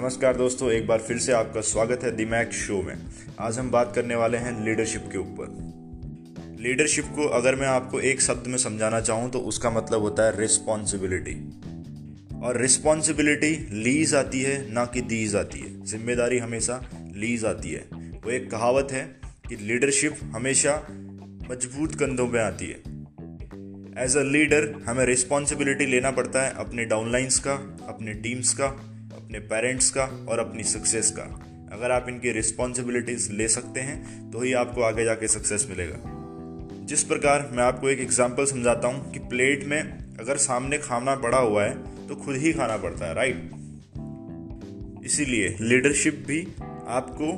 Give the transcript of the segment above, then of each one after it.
नमस्कार दोस्तों, एक बार फिर से आपका स्वागत है दिमैक शो में। आज हम बात करने वाले हैं लीडरशिप के ऊपर। लीडरशिप को अगर मैं आपको एक शब्द में समझाना चाहूँ तो उसका मतलब होता है रिस्पॉन्सिबिलिटी और रिस्पॉन्सिबिलिटी लीज आती है, ना कि दीज आती है। ज़िम्मेदारी हमेशा लीज आती है। वो एक कहावत है कि लीडरशिप हमेशा मज़बूत कंधों पे आती है। एज अ लीडर हमें रिस्पॉन्सिबिलिटी लेना पड़ता है अपने डाउनलाइंस का, अपने टीम्स का अपने पेरेंट्स का और अपनी सक्सेस का। अगर आप इनकी रिस्पॉन्सिबिलिटीज ले सकते हैं तो ही आपको आगे जाके सक्सेस मिलेगा। जिस प्रकार मैं आपको एक एग्ज़ाम्पल समझाता हूँ कि प्लेट में अगर सामने खाना पड़ा हुआ है तो खुद ही खाना पड़ता है राइट इसीलिए लीडरशिप भी आपको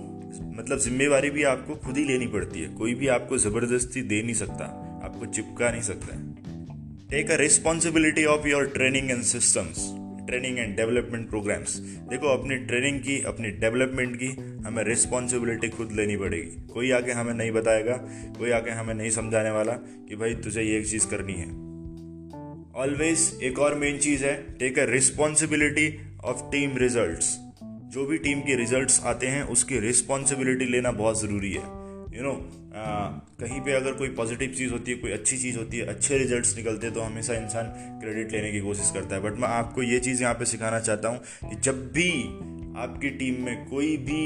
मतलब जिम्मेवारी भी आपको खुद ही लेनी पड़ती है। कोई भी आपको ज़बरदस्ती दे नहीं सकता, आपको चिपका नहीं सकता take a responsibility of your training and systems training and development programmes. देखो, अपनी ट्रेनिंग की, अपनी डेवलपमेंट की हमें रिस्पॉन्सिबिलिटी खुद लेनी पड़ेगी। कोई आके हमें नहीं बताएगा, कोई आके हमें नहीं समझाने वाला कि भाई तुझे ये एक चीज़ करनी है। ऑलवेज एक और मेन चीज़ है take a responsibility of team results जो भी टीम के रिजल्ट्स आते हैं, उसकी रिस्पॉन्सिबिलिटी लेना बहुत ज़रूरी है। यू नो कहीं पे अगर कोई पॉजिटिव चीज़ होती है, कोई अच्छी चीज़ होती है, अच्छे रिजल्ट्स निकलते हैं तो हमेशा इंसान क्रेडिट लेने की कोशिश करता है। बट मैं आपको ये चीज़ यहाँ पे सिखाना चाहता हूँ कि जब भी आपकी टीम में कोई भी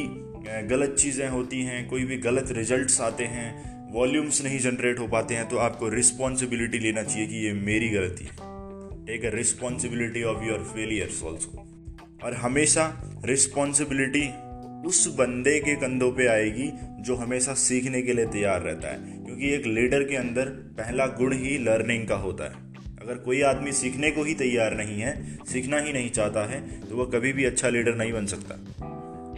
गलत चीज़ें होती हैं, कोई भी गलत रिजल्ट्स आते हैं वॉल्यूम्स नहीं जनरेट हो पाते हैं तो आपको रिस्पॉन्सिबिलिटी लेना चाहिए कि ये मेरी गलती है। Take a responsibility of your failures also और हमेशा रिस्पॉन्सिबिलिटी उस बंदे के कंधों पे आएगी जो हमेशा सीखने के लिए तैयार रहता है, क्योंकि एक लीडर के अंदर पहला गुण ही लर्निंग का होता है। अगर कोई आदमी सीखने को ही तैयार नहीं है, सीखना ही नहीं चाहता है तो वह कभी भी अच्छा लीडर नहीं बन सकता।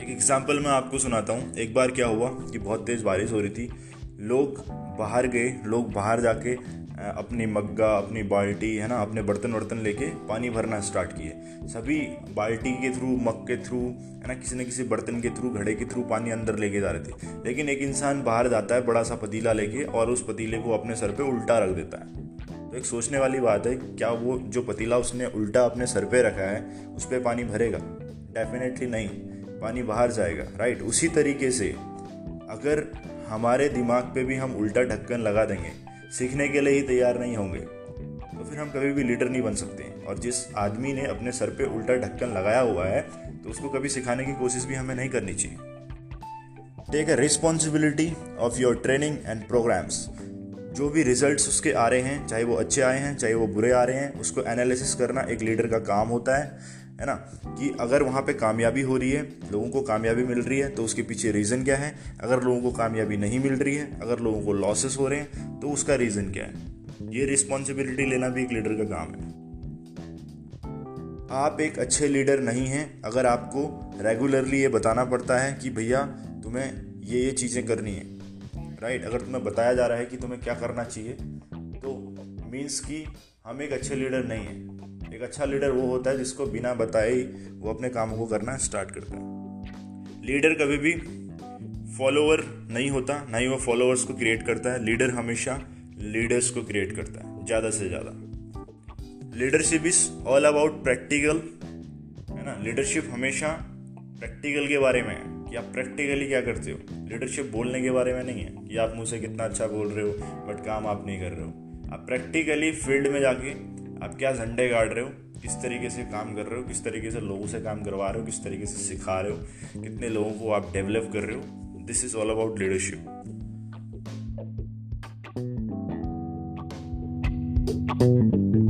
एक एग्ज़ाम्पल मैं आपको सुनाता हूँ। एक बार क्या हुआ कि बहुत तेज़ बारिश हो रही थी। लोग बाहर गए, लोग बाहर जाके अपनी मग्गा, अपनी बाल्टी, है ना, अपने बर्तन वर्तन लेके पानी भरना स्टार्ट किए। सभी बाल्टी के थ्रू, मग के थ्रू, है ना, किसी न किसी बर्तन के थ्रू, घड़े के थ्रू पानी अंदर लेके जा रहे थे। लेकिन एक इंसान बाहर जाता है, बड़ा सा पतीला लेके, और उस पतीले को अपने सर पे उल्टा रख देता है। तो एक सोचने वाली बात है, क्या वो जो पतीला उसने उल्टा अपने सर पे रखा है, उस पर पानी भरेगा? डेफिनेटली नहीं। पानी बाहर जाएगा राइट उसी तरीके से अगर हमारे दिमाग पे भी हम उल्टा ढक्कन लगा देंगे सीखने के लिए ही तैयार नहीं होंगे। तो फिर हम कभी भी लीडर नहीं बन सकते और जिस आदमी ने अपने सर पे उल्टा ढक्कन लगाया हुआ है तो उसको कभी सिखाने की कोशिश भी हमें नहीं करनी चाहिए। Take a responsibility of your training and programs जो भी रिजल्ट्स उसके आ रहे हैं, चाहे वो अच्छे आए हैं, चाहे वो बुरे आ रहे हैं, उसको एनालिसिस करना एक लीडर का काम होता है। है ना, कि अगर वहाँ पे कामयाबी हो रही है, लोगों को कामयाबी मिल रही है तो उसके पीछे रीज़न क्या है? अगर लोगों को कामयाबी नहीं मिल रही है, अगर लोगों को लॉसेस हो रहे हैं तो उसका रीज़न क्या है? ये रिस्पॉन्सिबिलिटी लेना भी एक लीडर का काम है। आप एक अच्छे लीडर नहीं हैं, अगर आपको रेगुलरली ये बताना पड़ता है कि भैया, तुम्हें ये ये चीज़ें करनी है राइट अगर तुम्हें बताया जा रहा है कि तुम्हें क्या करना चाहिए तो मीन्स कि हम एक अच्छे लीडर नहीं हैं। एक अच्छा लीडर वो होता है जिसको बिना बताए वो अपने कामों को करना स्टार्ट करता है। लीडर कभी भी फॉलोअर नहीं होता, ना ही वो फॉलोअर्स को क्रिएट करता है। लीडर हमेशा लीडर्स को क्रिएट करता है, ज़्यादा से ज़्यादा। Leadership is all about practical, है ना? लीडरशिप हमेशा प्रैक्टिकल के बारे में है कि आप प्रैक्टिकली क्या करते हो। लीडरशिप बोलने के बारे में नहीं है कि आप मुझसे कितना अच्छा बोल रहे हो, बट काम आप नहीं कर रहे हो। आप प्रैक्टिकली फ़ील्ड में जाके आप क्या झंडे गाड़ रहे हो? किस तरीके से काम कर रहे हो? किस तरीके से लोगों से काम करवा रहे हो? किस तरीके से सिखा रहे हो? कितने लोगों को आप डेवलप कर रहे हो? This is all about leadership thank you